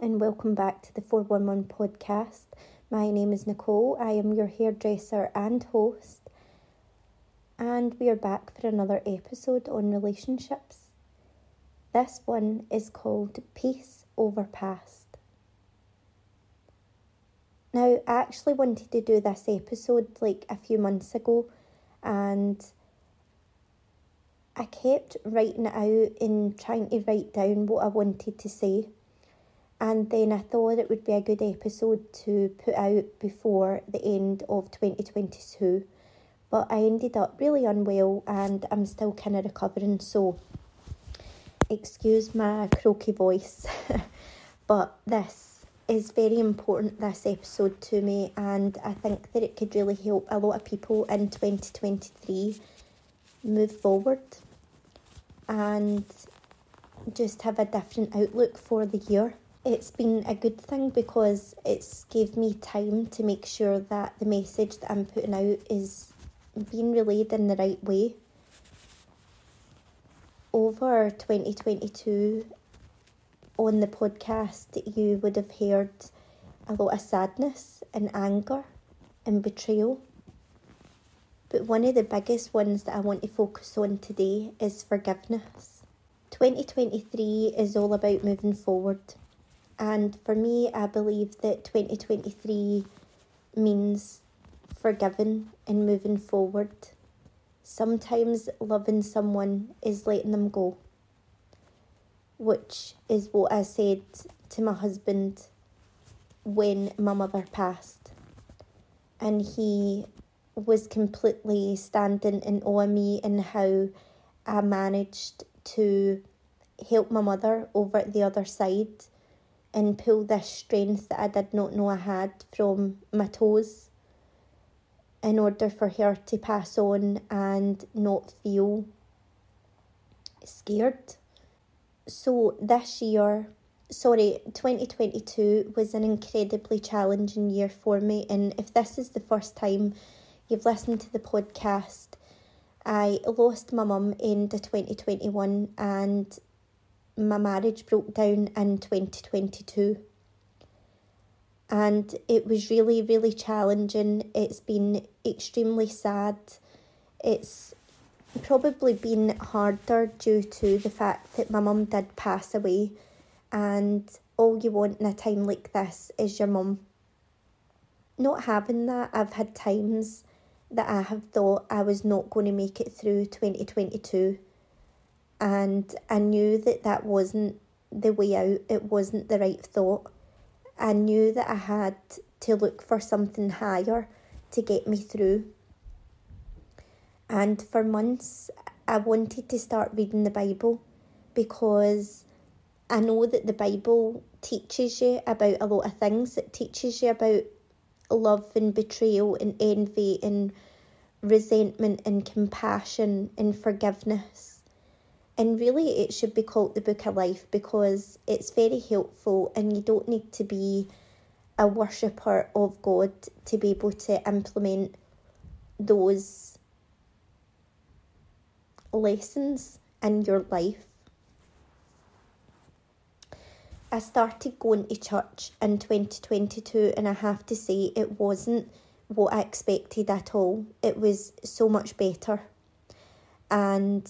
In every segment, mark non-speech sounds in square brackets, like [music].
and welcome back to the 411 podcast. My name is Nicole. I am your hairdresser and host, and we are back for another episode on relationships. This one is called Peace Over Past. Now, I actually wanted to do this episode like a few months ago, and I kept writing it out and trying to write down what I wanted to say and then I thought it would be a good episode to put out before the end of 2022. But I ended up really unwell and I'm still kind of recovering, so excuse my croaky voice. [laughs] but this is very important, this episode to me, and I think that it could really help a lot of people in 2023 move forward and just have a different outlook for the year it's been a good thing because it's gave me time to make sure that the message that I'm putting out is being relayed in the right way. Over 2022 on the podcast you would have heard a lot of sadness and anger and betrayal. But one of the biggest ones that I want to focus on today is forgiveness. 2023 is all about moving forward and for me, I believe that 2023 means forgiving and moving forward. Sometimes loving someone is letting them go, which is what I said to my husband when my mother passed. And he was completely standing in awe of me and how I managed to help my mother over at the other side and pull this strength that I did not know I had from my toes in order for her to pass on and not feel scared. So this year, sorry, 2022 was an incredibly challenging year for me. And if this is the first time you've listened to the podcast, I lost my mum in the 2021 and my marriage broke down in 2022 and it was really really challenging. It's been extremely sad. It's probably been harder due to the fact that my mum did pass away. And all you want in a time like this is your mum. Not having that i've had times that i have thought i was not going to make it through 2022 and I knew that that wasn't the way out, it wasn't the right thought. I knew that I had to look for something higher to get me through. And for months, I wanted to start reading the Bible because I know that the Bible teaches you about a lot of things. It teaches you about love and betrayal and envy and resentment and compassion and forgiveness. And really, it should be called the Book of Life because it's very helpful, and you don't need to be a worshipper of God to be able to implement those lessons in your life. I started going to church in 2022, and I have to say, it wasn't what I expected at all. It was so much better. And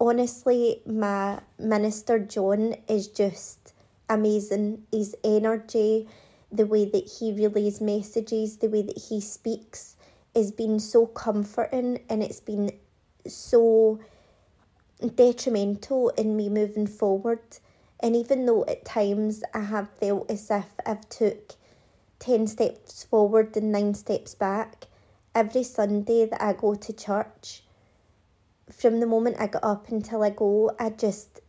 honestly, my minister John is just amazing. His energy, the way that he relays messages, the way that he speaks has been so comforting and it's been so detrimental in me moving forward. And even though at times I have felt as if I've took 10 steps forward and 9 steps back, every Sunday that I go to church, from the moment I get up until I go, I just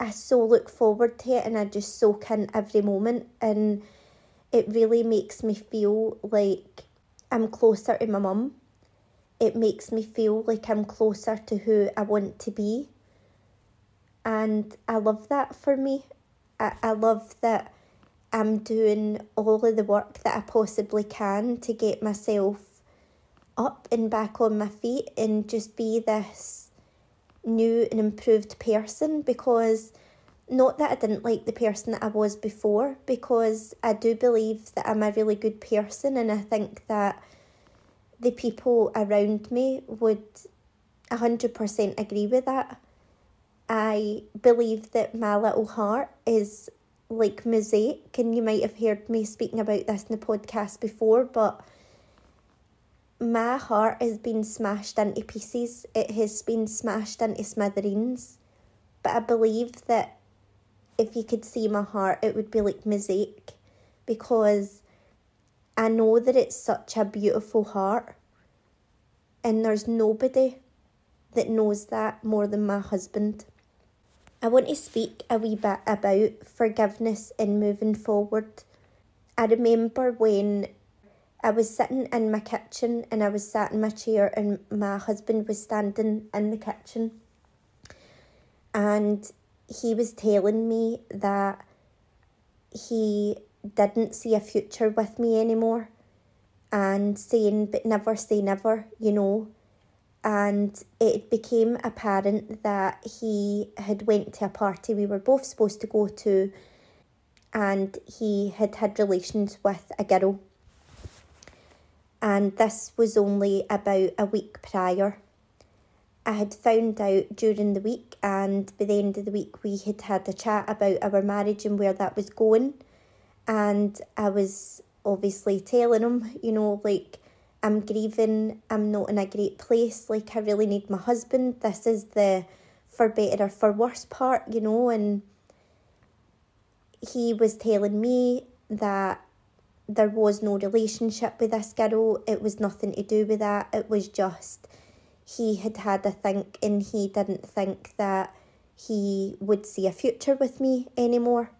I so look forward to it and I just soak in every moment and it really makes me feel like I'm closer to my mum. It makes me feel like I'm closer to who I want to be. And I love that for me. I, I love that I'm doing all of the work that I possibly can to get myself up and back on my feet and just be this new and improved person because not that I didn't like the person that I was before, because I do believe that I'm a really good person, and I think that the people around me would 100% agree with that. I believe that my little heart is like mosaic, and you might have heard me speaking about this in the podcast before, but my heart has been smashed into pieces. It has been smashed into smithereens. But I believe that if you could see my heart, it would be like mosaic because I know that it's such a beautiful heart, and there's nobody that knows that more than my husband. I want to speak a wee bit about forgiveness and moving forward. I remember when I was sitting in my kitchen and I was sat in my chair and my husband was standing in the kitchen. And he was telling me that he didn't see a future with me anymore and saying but never say never you know. And it became apparent that he had went to a party we were both supposed to go to and he had had relations with a girl and this was only about a week prior I had found out during the week, and by the end of the week, we had had a chat about our marriage and where that was going. And I was obviously telling him, you know, like, I'm grieving, I'm not in a great place, like, I really need my husband. This is the for better or for worse part, you know. And he was telling me that there was no relationship with this girl, it was nothing to do with that, it was just he had had a think and he didn't think that he would see a future with me anymore.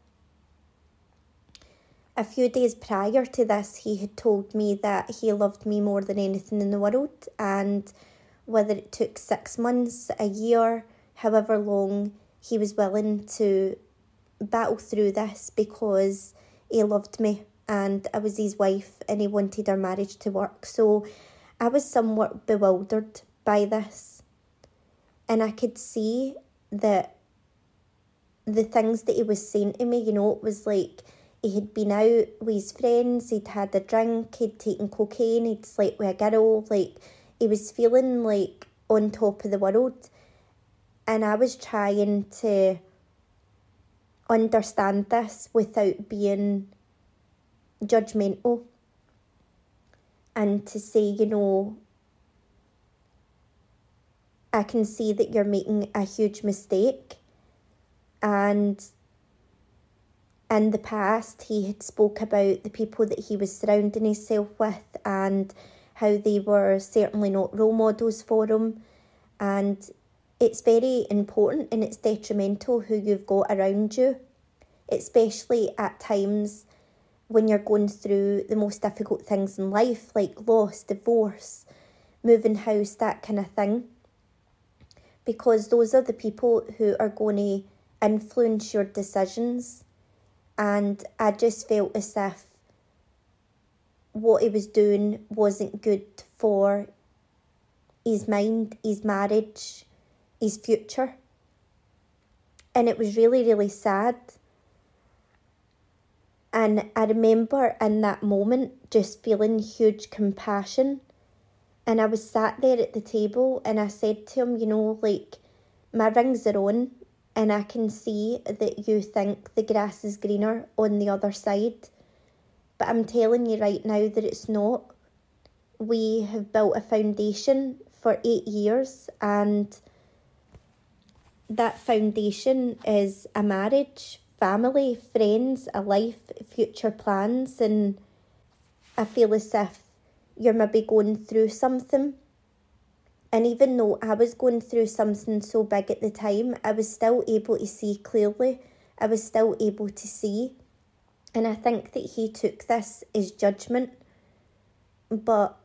A few days prior to this, he had told me that he loved me more than anything in the world, and whether it took six months, a year, however long, he was willing to battle through this because he loved me and I was his wife and he wanted our marriage to work. So I was somewhat bewildered by this. And I could see that the things that he was saying to me, you know, it was like he had been out with his friends, he'd had a drink, he'd taken cocaine, he'd slept with a girl, like he was feeling like on top of the world. And I was trying to understand this without being judgmental and to say, you know, I can see that you're making a huge mistake. And in the past, he had spoke about the people that he was surrounding himself with and how they were certainly not role models for him. And it's very important and it's detrimental who you've got around you, especially at times when you're going through the most difficult things in life, like loss, divorce, moving house, that kind of thing because those are the people who are going to influence your decisions. And I just felt as if what he was doing wasn't good for his mind, his marriage, his future. And it was really, really sad. And I remember in that moment just feeling huge compassion and I was sat there at the table and I said to him, you know, like, my rings are on and I can see that you think the grass is greener on the other side. But I'm telling you right now that it's not. We have built a foundation for eight years and that foundation is a marriage, family, friends, a life, future plans, and I feel as if you're maybe going through something. And even though I was going through something so big at the time, I was still able to see clearly. I was still able to see. And I think that he took this as judgment. But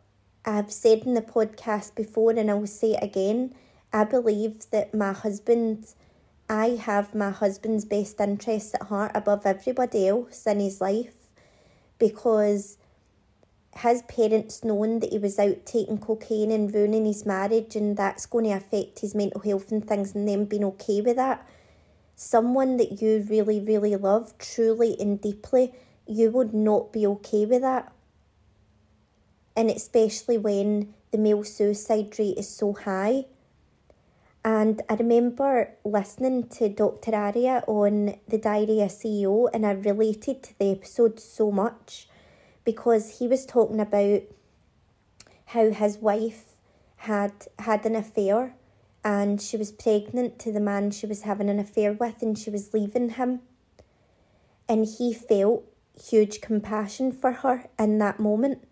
I've said in the podcast before, and I will say it again I believe that my husband, I have my husband's best interests at heart above everybody else in his life because his parents knowing that he was out taking cocaine and ruining his marriage and that's going to affect his mental health and things and them being okay with that someone that you really, really love, truly and deeply, you would not be okay with that. And especially when the male suicide rate is so high. And I remember listening to Dr. Aria on the Diary of CEO, and I related to the episode so much because he was talking about how his wife had had an affair and she was pregnant to the man she was having an affair with and she was leaving him. And he felt huge compassion for her in that moment.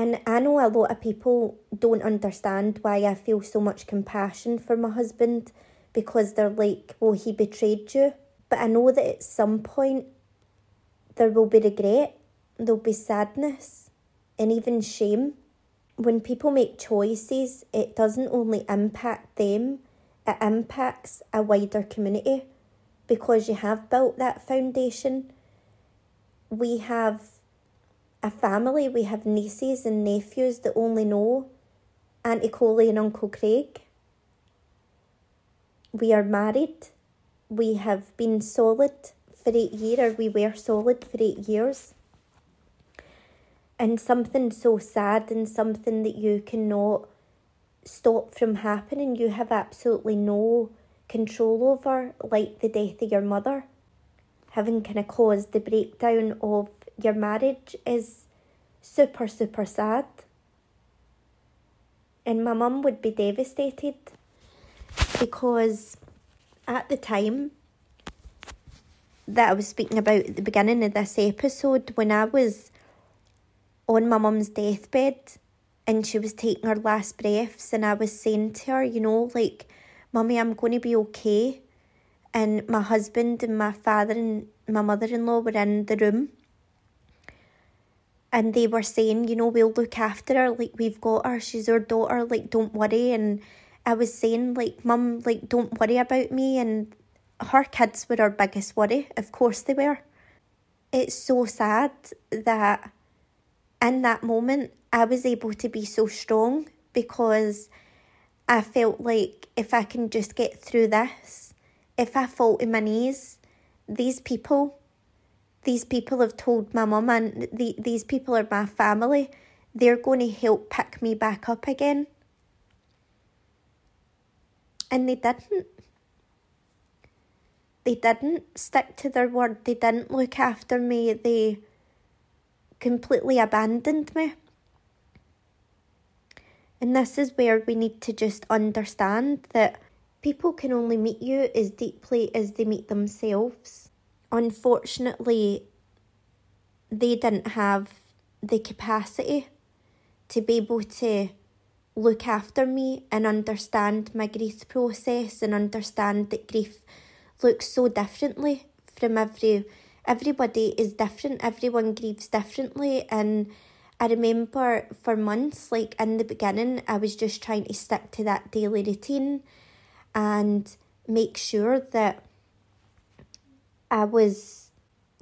And I know a lot of people don't understand why I feel so much compassion for my husband because they're like, well, he betrayed you. But I know that at some point there will be regret, there'll be sadness, and even shame. When people make choices, it doesn't only impact them, it impacts a wider community because you have built that foundation. We have a family, we have nieces and nephews that only know Auntie Coley and Uncle Craig. We are married. We have been solid for eight years, or we were solid for eight years. And something so sad and something that you cannot stop from happening, you have absolutely no control over, like the death of your mother, having kind of caused the breakdown of your marriage is super, super sad. And my mum would be devastated because at the time that I was speaking about at the beginning of this episode, when I was on my mum's deathbed and she was taking her last breaths, and I was saying to her, you know, like, Mummy, I'm going to be okay. And my husband and my father and my mother in law were in the room and they were saying, you know, we'll look after her, like we've got her, she's our daughter, like don't worry. And I was saying, like, Mum, like don't worry about me. And her kids were our biggest worry, of course they were. It's so sad that in that moment I was able to be so strong because I felt like if I can just get through this, if I fall to my knees, these people these people have told my mum and the, these people are my family. They're going to help pick me back up again. And they didn't. They didn't stick to their word. They didn't look after me. They completely abandoned me. And this is where we need to just understand that people can only meet you as deeply as they meet themselves unfortunately, they didn't have the capacity to be able to look after me and understand my grief process and understand that grief looks so differently from every everybody is different everyone grieves differently. And i remember for months like in the beginning i was just trying to stick to that daily routine and make sure that I was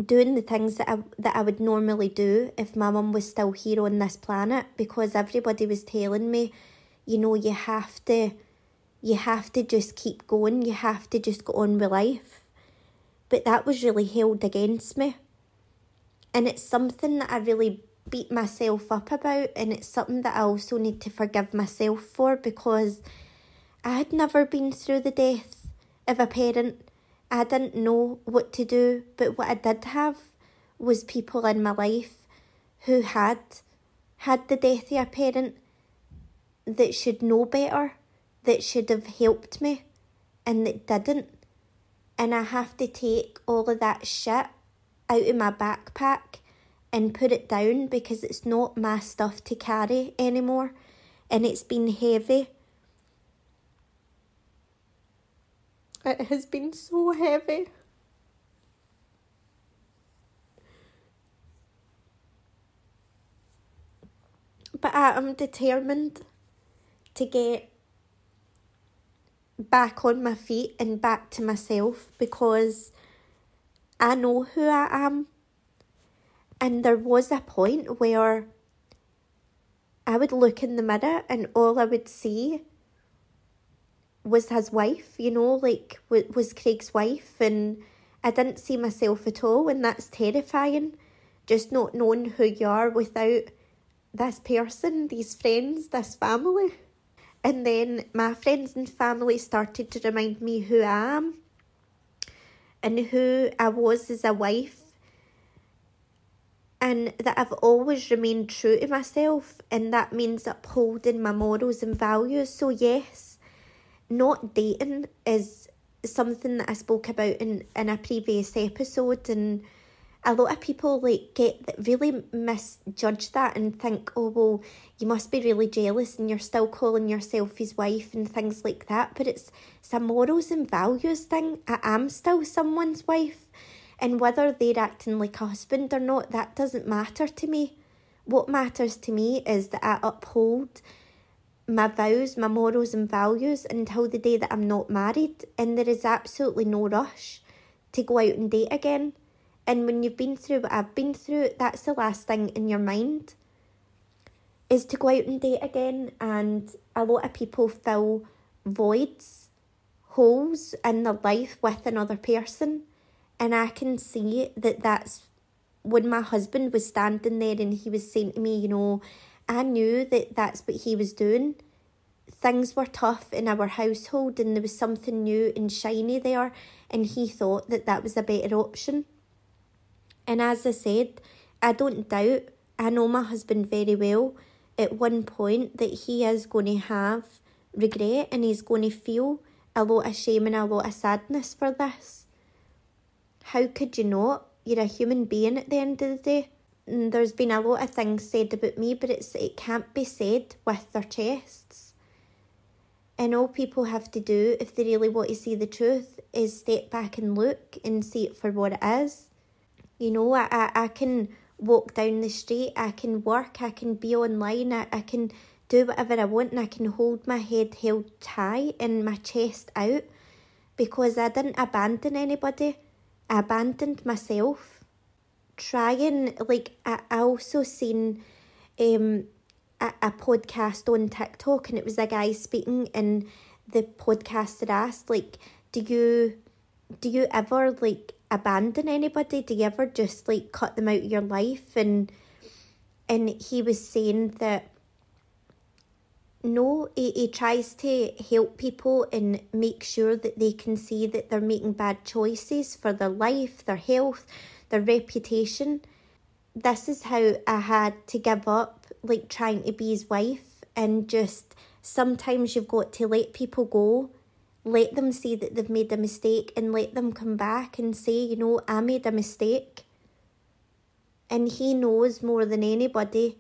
doing the things that I that I would normally do if my mum was still here on this planet because everybody was telling me, you know, you have to you have to just keep going, you have to just go on with life. But that was really held against me. And it's something that I really beat myself up about and it's something that I also need to forgive myself for because I had never been through the death of a parent I didn't know what to do, but what I did have was people in my life who had had the death of a parent that should know better, that should have helped me, and that didn't. And I have to take all of that shit out of my backpack and put it down because it's not my stuff to carry anymore and it's been heavy It has been so heavy. But I am determined to get back on my feet and back to myself because I know who I am. And there was a point where I would look in the mirror and all I would see was his wife, you know, like was Craig's wife, and I didn't see myself at all, and that's terrifying. Just not knowing who you are without this person, these friends, this family. And then my friends and family started to remind me who I am and who I was as a wife, and that I've always remained true to myself, and that means upholding my morals and values. So, yes, not dating is something that I spoke about in, in a previous episode, and a lot of people like get really misjudge that and think, oh well, you must be really jealous and you're still calling yourself his wife and things like that. But it's it's a morals and values thing. I am still someone's wife, and whether they're acting like a husband or not, that doesn't matter to me. What matters to me is that I uphold my vows, my morals and values until the day that I'm not married, and there is absolutely no rush to go out and date again. And when you've been through what I've been through, that's the last thing in your mind is to go out and date again. And a lot of people fill voids, holes in their life with another person. And I can see that that's when my husband was standing there and he was saying to me, you know, I knew that that's what he was doing. Things were tough in our household and there was something new and shiny there, and he thought that that was a better option. And as I said, I don't doubt, I know my husband very well, at one point that he is going to have regret and he's going to feel a lot of shame and a lot of sadness for this. How could you not? You're a human being at the end of the day. And there's been a lot of things said about me, but it's it can't be said with their chests. And all people have to do, if they really want to see the truth, is step back and look and see it for what it is. You know, I, I, I can walk down the street, I can work, I can be online, I, I can do whatever I want, and I can hold my head held high and my chest out because I didn't abandon anybody, I abandoned myself. Trying, like, I, I also seen um, a, a podcast on TikTok, and it was a guy speaking, and the podcaster asked, like, do you do you ever like abandon anybody? Do you ever just like cut them out of your life? And and he was saying that no, he, he tries to help people and make sure that they can see that they're making bad choices for their life, their health, their reputation. This is how I had to give up like trying to be his wife and just sometimes you've got to let people go let them see that they've made a mistake and let them come back and say, you know, I made a mistake. And he knows more than anybody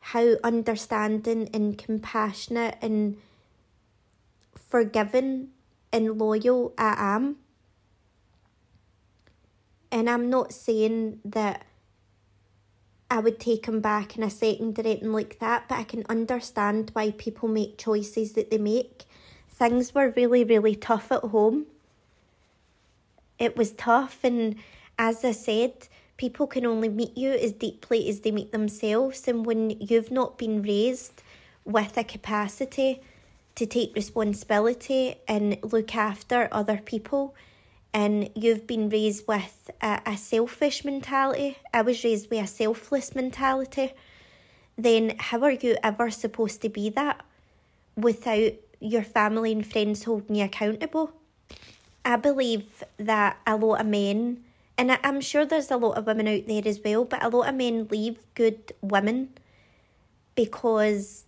how understanding and compassionate and forgiving and loyal I am. And I'm not saying that I would take him back in a second or anything like that, but I can understand why people make choices that they make things were really, really tough at home. It was tough, and as I said, people can only meet you as deeply as they meet themselves. And when you've not been raised with a capacity to take responsibility and look after other people, and you've been raised with a, a selfish mentality, I was raised with a selfless mentality, then how are you ever supposed to be that without your family and friends holding you accountable. I believe that a lot of men, and I'm sure there's a lot of women out there as well, but a lot of men leave good women because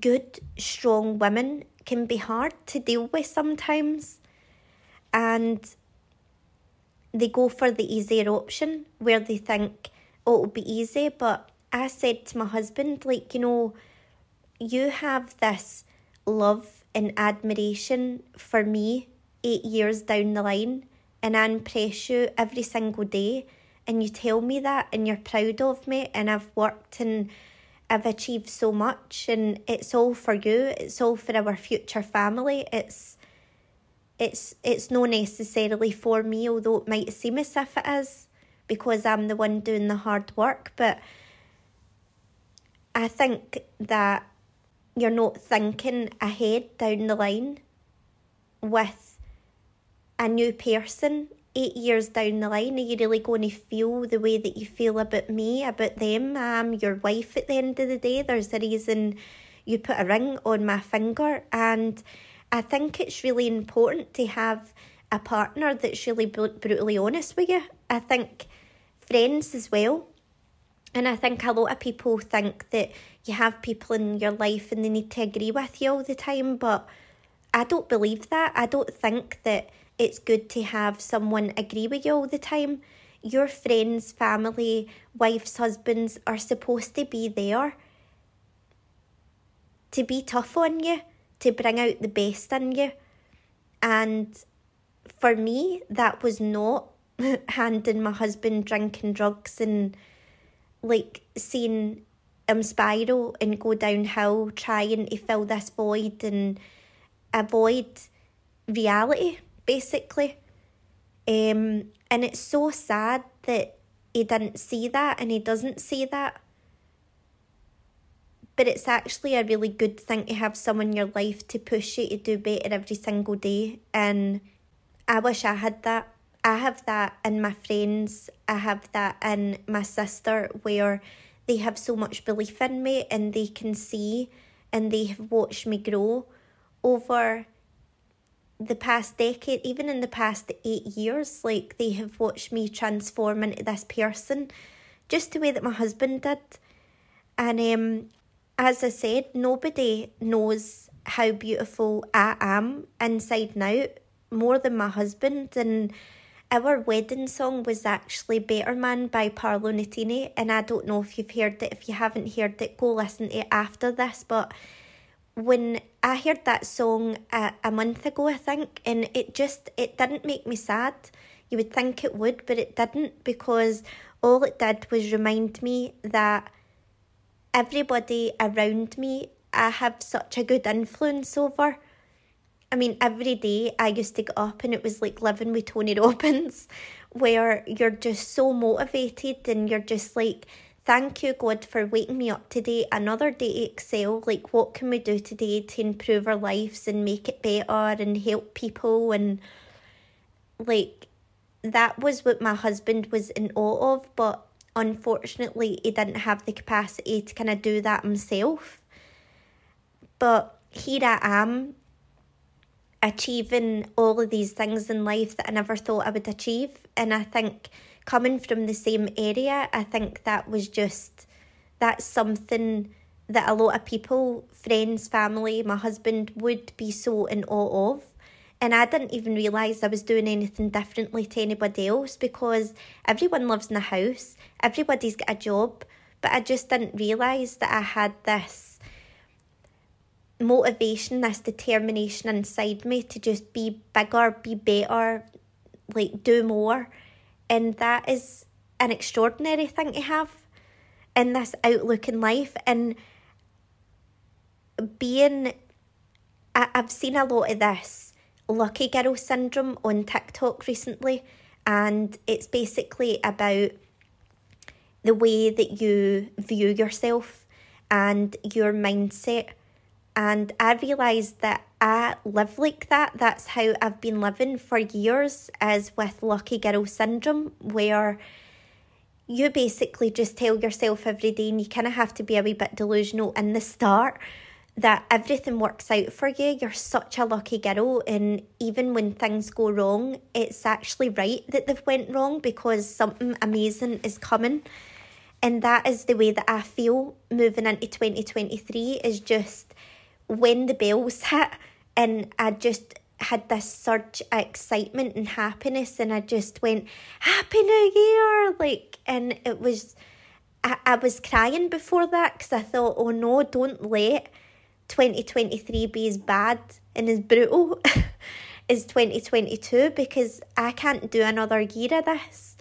good, strong women can be hard to deal with sometimes. And they go for the easier option where they think, oh, it'll be easy. But I said to my husband, like, you know, you have this love and admiration for me eight years down the line, and I impress you every single day, and you tell me that, and you're proud of me, and I've worked and I've achieved so much, and it's all for you. It's all for our future family. It's it's it's not necessarily for me, although it might seem as if it is, because I'm the one doing the hard work. But I think that you're not thinking ahead down the line with a new person eight years down the line, are you really going to feel the way that you feel about me, about them? I'm your wife at the end of the day. There's a reason you put a ring on my finger. And I think it's really important to have a partner that's really brutally honest with you. I think friends as well. And I think a lot of people think that you have people in your life and they need to agree with you all the time, but I don't believe that. I don't think that it's good to have someone agree with you all the time. Your friends, family, wives, husbands are supposed to be there to be tough on you, to bring out the best in you. And for me, that was not [laughs] handing my husband drinking drugs and like seeing him spiral and go downhill, trying to fill this void and avoid reality basically. Um, and it's so sad that he didn't see that and he doesn't see that. But it's actually a really good thing to have someone in your life to push you to do better every single day. And I wish I had that. I have that in my friends, I have that in my sister, where they have so much belief in me and they can see and they have watched me grow over the past decade, even in the past eight years, like they have watched me transform into this person, just the way that my husband did. And um, as I said, nobody knows how beautiful I am inside and out more than my husband. And our wedding song was actually Better Man by Paolo Nutini. And I don't know if you've heard it. If you haven't heard it, go listen to it after this. But when I heard that song a, a month ago, I think, and it just it didn't make me sad. You would think it would, but it didn't because all it did was remind me that everybody around me I have such a good influence over. I mean, every day I used to get up and it was like living with Tony [laughs] Robbins, where you're just so motivated and you're just like, Thank you, God, for waking me up today. Another day to excel. Like, what can we do today to improve our lives and make it better and help people? And, like, that was what my husband was in awe of. But unfortunately, he didn't have the capacity to kind of do that himself. But here I am, achieving all of these things in life that I never thought I would achieve. And I think coming from the same area, I think that was just that's something that a lot of people, friends, family, my husband would be so in awe of. And I didn't even realise I was doing anything differently to anybody else because everyone lives in a house, everybody's got a job, but I just didn't realise that I had this motivation, this determination inside me to just be bigger, be better, like do more. And that is an extraordinary thing to have in this outlook in life. And being, I, I've seen a lot of this lucky girl syndrome on TikTok recently. And it's basically about the way that you view yourself and your mindset. And I realised that I live like that. That's how I've been living for years, as with lucky girl syndrome, where you basically just tell yourself every day, and you kind of have to be a wee bit delusional in the start that everything works out for you. You're such a lucky girl, and even when things go wrong, it's actually right that they've went wrong because something amazing is coming. And that is the way that I feel moving into 2023 is just when the bells [laughs] hit and I just had this surge of excitement and happiness and I just went happy new year like and it was I, I was crying before that because I thought oh no don't let 2023 be as bad and as brutal [laughs] as 2022 because I can't do another year of this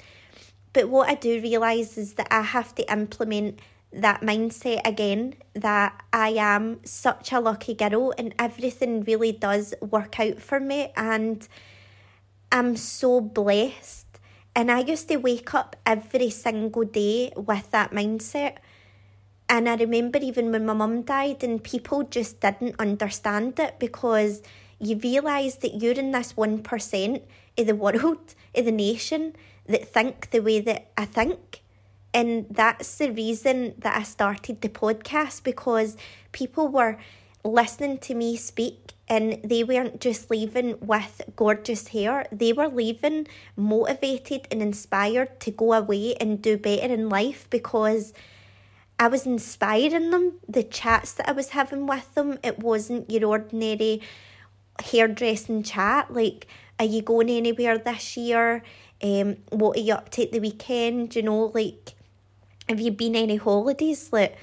but what I do realise is that I have to implement that mindset again that I am such a lucky girl and everything really does work out for me and I'm so blessed. And I used to wake up every single day with that mindset. And I remember even when my mum died, and people just didn't understand it because you realise that you're in this 1% of the world, [laughs] of the nation, that think the way that I think. And that's the reason that I started the podcast because people were listening to me speak and they weren't just leaving with gorgeous hair, they were leaving motivated and inspired to go away and do better in life because I was inspiring them. The chats that I was having with them, it wasn't your ordinary hairdressing chat. Like, are you going anywhere this year? Um, what are you up to at the weekend? You know, like, have you been any holidays? Like,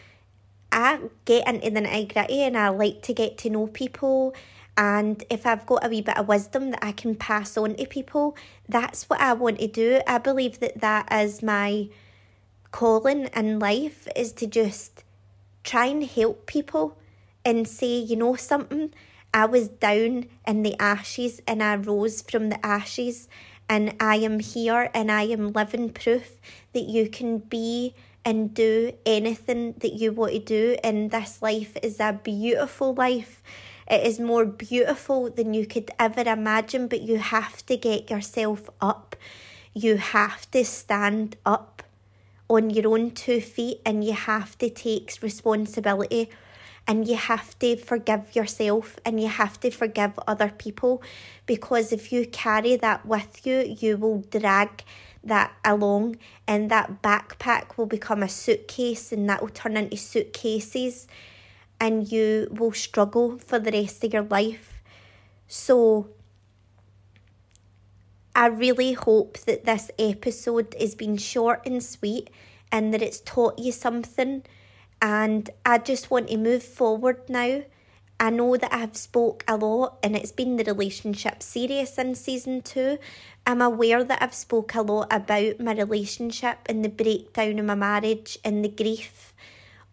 I get into the nitty gritty and I like to get to know people. And if I've got a wee bit of wisdom that I can pass on to people, that's what I want to do. I believe that that is my calling in life is to just try and help people and say, you know, something. I was down in the ashes and I rose from the ashes, and I am here and I am living proof that you can be and do anything that you want to do. And this life is a beautiful life. It is more beautiful than you could ever imagine, but you have to get yourself up. You have to stand up on your own two feet and you have to take responsibility and you have to forgive yourself and you have to forgive other people because if you carry that with you, you will drag that along and that backpack will become a suitcase and that will turn into suitcases and you will struggle for the rest of your life. So I really hope that this episode has been short and sweet and that it's taught you something. And I just want to move forward now. I know that I've spoke a lot and it's been the relationship series in season two. I'm aware that I've spoke a lot about my relationship and the breakdown of my marriage and the grief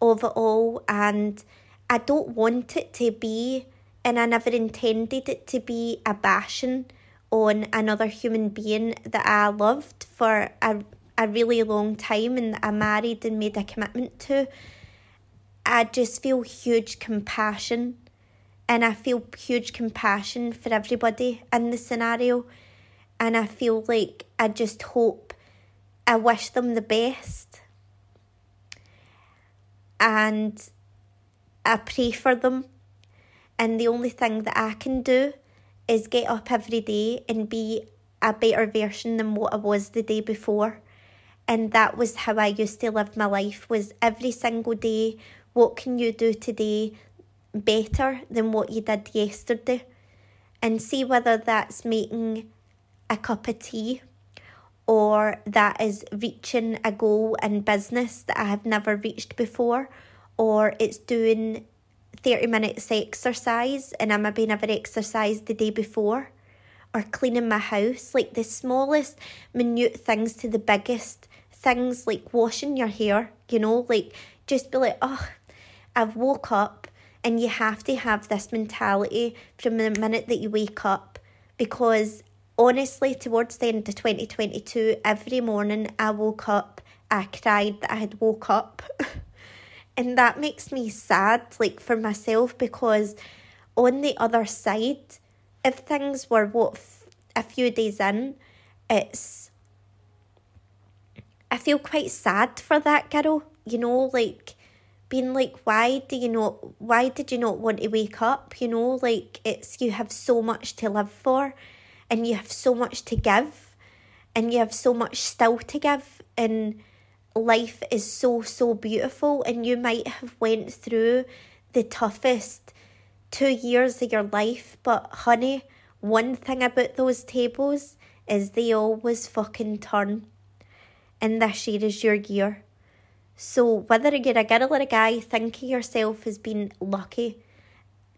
of it all. And I don't want it to be and I never intended it to be a bashing on another human being that I loved for a, a really long time and that I married and made a commitment to. I just feel huge compassion and I feel huge compassion for everybody in the scenario. And I feel like I just hope, I wish them the best. And I pray for them. And the only thing that I can do is get up every day and be a better version than what I was the day before. And that was how I used to live my life was every single day, what can you do today better than what you did yesterday and see whether that's making a cup of tea or that is reaching a goal in business that I have never reached before or it's doing 30 minutes exercise and I maybe never exercised the day before or cleaning my house like the smallest minute things to the biggest things like washing your hair you know like just be like oh I've woke up and you have to have this mentality from the minute that you wake up because honestly, towards the end of 2022, every morning I woke up, I cried that I had woke up. [laughs] and that makes me sad, like for myself, because on the other side, if things were what f- a few days in, it's. I feel quite sad for that girl, you know, like being like why do you not why did you not want to wake up you know like it's you have so much to live for and you have so much to give and you have so much still to give and life is so so beautiful and you might have went through the toughest two years of your life but honey one thing about those tables is they always fucking turn and this year is your year so, whether you're a girl or a guy, think of yourself as being lucky.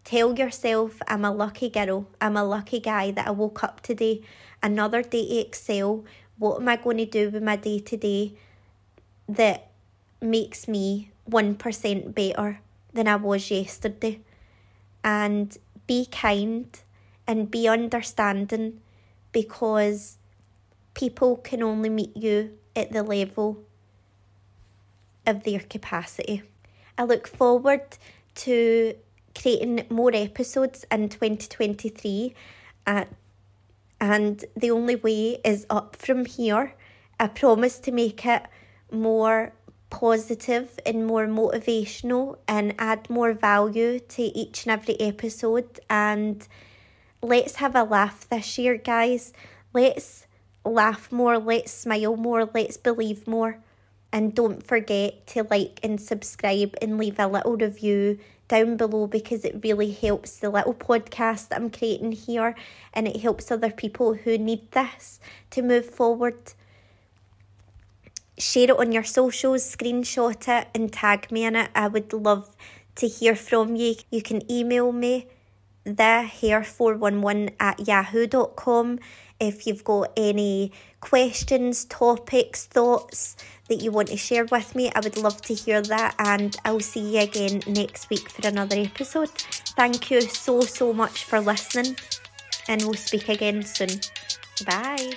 Tell yourself, I'm a lucky girl, I'm a lucky guy that I woke up today. Another day to excel. What am I going to do with my day today that makes me 1% better than I was yesterday? And be kind and be understanding because people can only meet you at the level of their capacity. I look forward to creating more episodes in 2023. Uh, and the only way is up from here. I promise to make it more positive and more motivational and add more value to each and every episode. And let's have a laugh this year, guys. Let's laugh more, let's smile more, let's believe more. And don't forget to like and subscribe and leave a little review down below because it really helps the little podcast that I'm creating here and it helps other people who need this to move forward share it on your socials, screenshot it, and tag me in it. I would love to hear from you. You can email me thehair411 at yahoo.com if you've got any questions, topics, thoughts that you want to share with me. I would love to hear that, and I'll see you again next week for another episode. Thank you so, so much for listening, and we'll speak again soon. Bye.